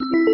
you.